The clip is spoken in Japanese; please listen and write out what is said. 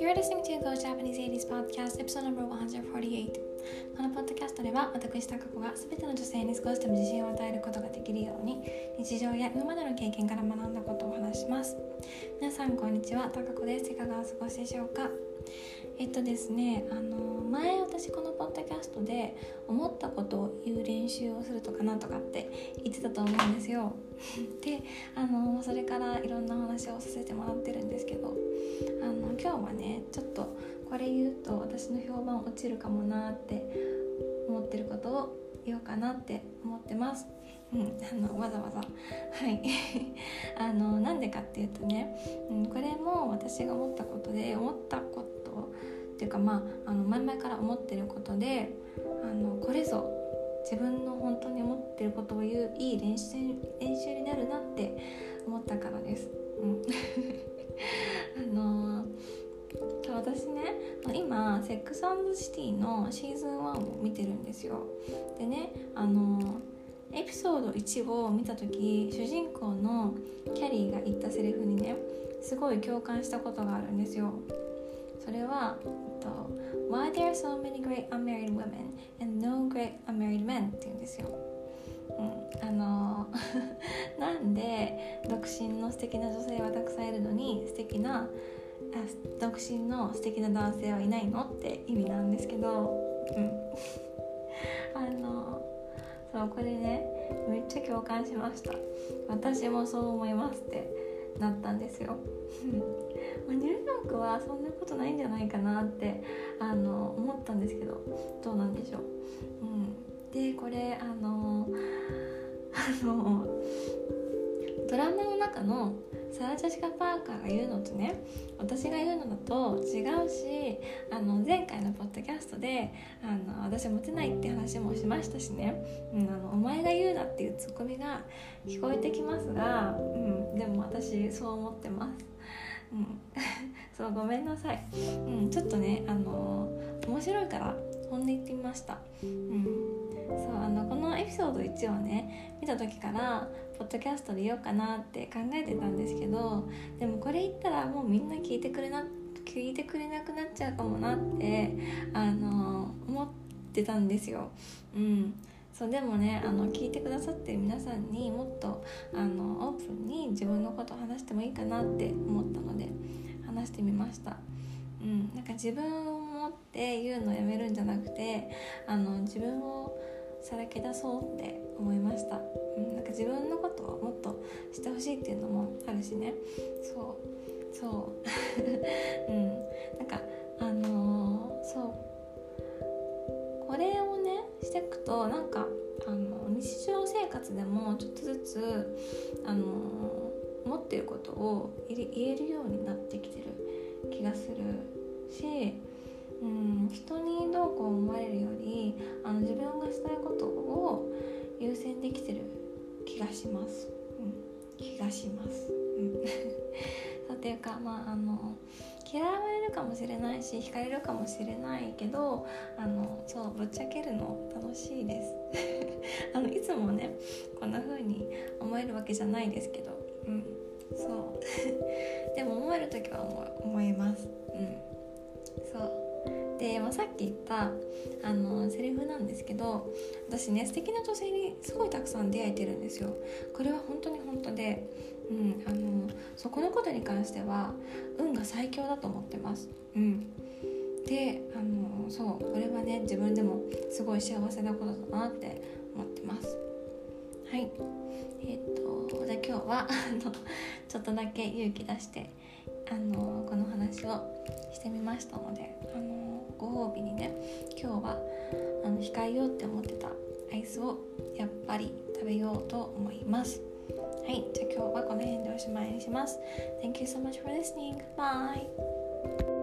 You're listening to Go Japanese 80s Podcast Episode number 148このポッドキャストでは私タカ子が全ての女性に少しでも自信を与えることができるように日常や今までの経験から学んだことを話します。皆さんこんにちは。タカ子です。いかがお過ごしでしょうか？えっとですねあの前私このポッドキャストで思ったことを言う練習をするとかなんとかって言ってたと思うんですよ。であのそれからいろんな話をさせてもらってるんですけどあの今日はねちょっとこれ言うと私の評判落ちるかもなって思ってることを言おうかなって思ってます。うん、あのわざわざ。はい。あのなんでかっていうとね、うん、これも私が思ったことで思ったことっていうかまああの前々から思ってることであのこれぞ自分の本当に思ってることを言ういい練習練習になるなって思ったからです。うん。あの私ね今「セックスシティ」のシーズン1を見てるんですよ。でねあのエピソード1を見た時主人公のキャリーが言ったセリフにねすごい共感したことがあるんですよ。それは、えっと、Why there are so many great unmarried women and no great unmarried men? って言うんですよ。うん、あの なんで独身の素敵な女性はたくさんいるのに素敵な独身の素敵な男性はいないのって意味なんですけど、うん、あのそうこれねめっちゃ共感しました。私もそう思いますってなったんですよ。まニューヨークはそんなことないんじゃないかなってあの思ったんですけどどうなんでしょう、うん、でこれあのあのドラマの中のサラ・ジャシカ・パーカーが言うのとね私が言うのだと違うしあの前回のポッドキャストであの私モテないって話もしましたしね、うん、あのお前が言うなっていうツッコミが聞こえてきますが、うん、でも私そう思ってます。うん、そうごめんなさい、うん、ちょっとねあの面白いから本音言ってみました、うん、そうあのこのエピソード1をね見た時からポッドキャストで言おうかなって考えてたんですけどでもこれ言ったらもうみんな聞いてくれな聞いてくれなくなっちゃうかもなってあの思ってたんですよ。うん。そうでもねあの聞いてくださってる皆さんにもっとあのオープンに自分のことを話してもいいかなって思ったので話してみました。うん、なんか自分を持って言うのをやめるんじゃなくてあの自分をさらけ出そうって思いました、うん、なんか自分のことをもっとしてほしいっていうのもあるしね。そうそう。う ん生活でもちょっとずつあの、持ってることを言えるようになってきてる気がするしうん、人にどうこう思われるよりあの自分がしたいことを優先できてる気がします、うん、気がします、うん、そうっていうかまああの嫌われるかもしれないし惹かれるかもしれないけどあぶっちゃけるの楽しいです。あのいつもねこんな風に思えるわけじゃないですけど。うんそう。でも思える時は思います。うん。そう。で、まあ、さっき言ったあのセリフなんですけど私ね素敵な女性にすごいたくさん出会えてるんですよ。これは本当に本当で、うん、あのそこのことに関しては運が最強だと思ってます、うん、であのそうこれはね自分でもすごい幸せなことだなって思ってます。はい。えっ、とじゃあ今日はちょっとだけ勇気出してあのこの話をしてみましたのであのご褒美にね今日はあの控えようって思ってたアイスをやっぱり食べようと思います。はい。じゃあ今日はこの辺でおしまいにします。Thank you so much for listening. Bye.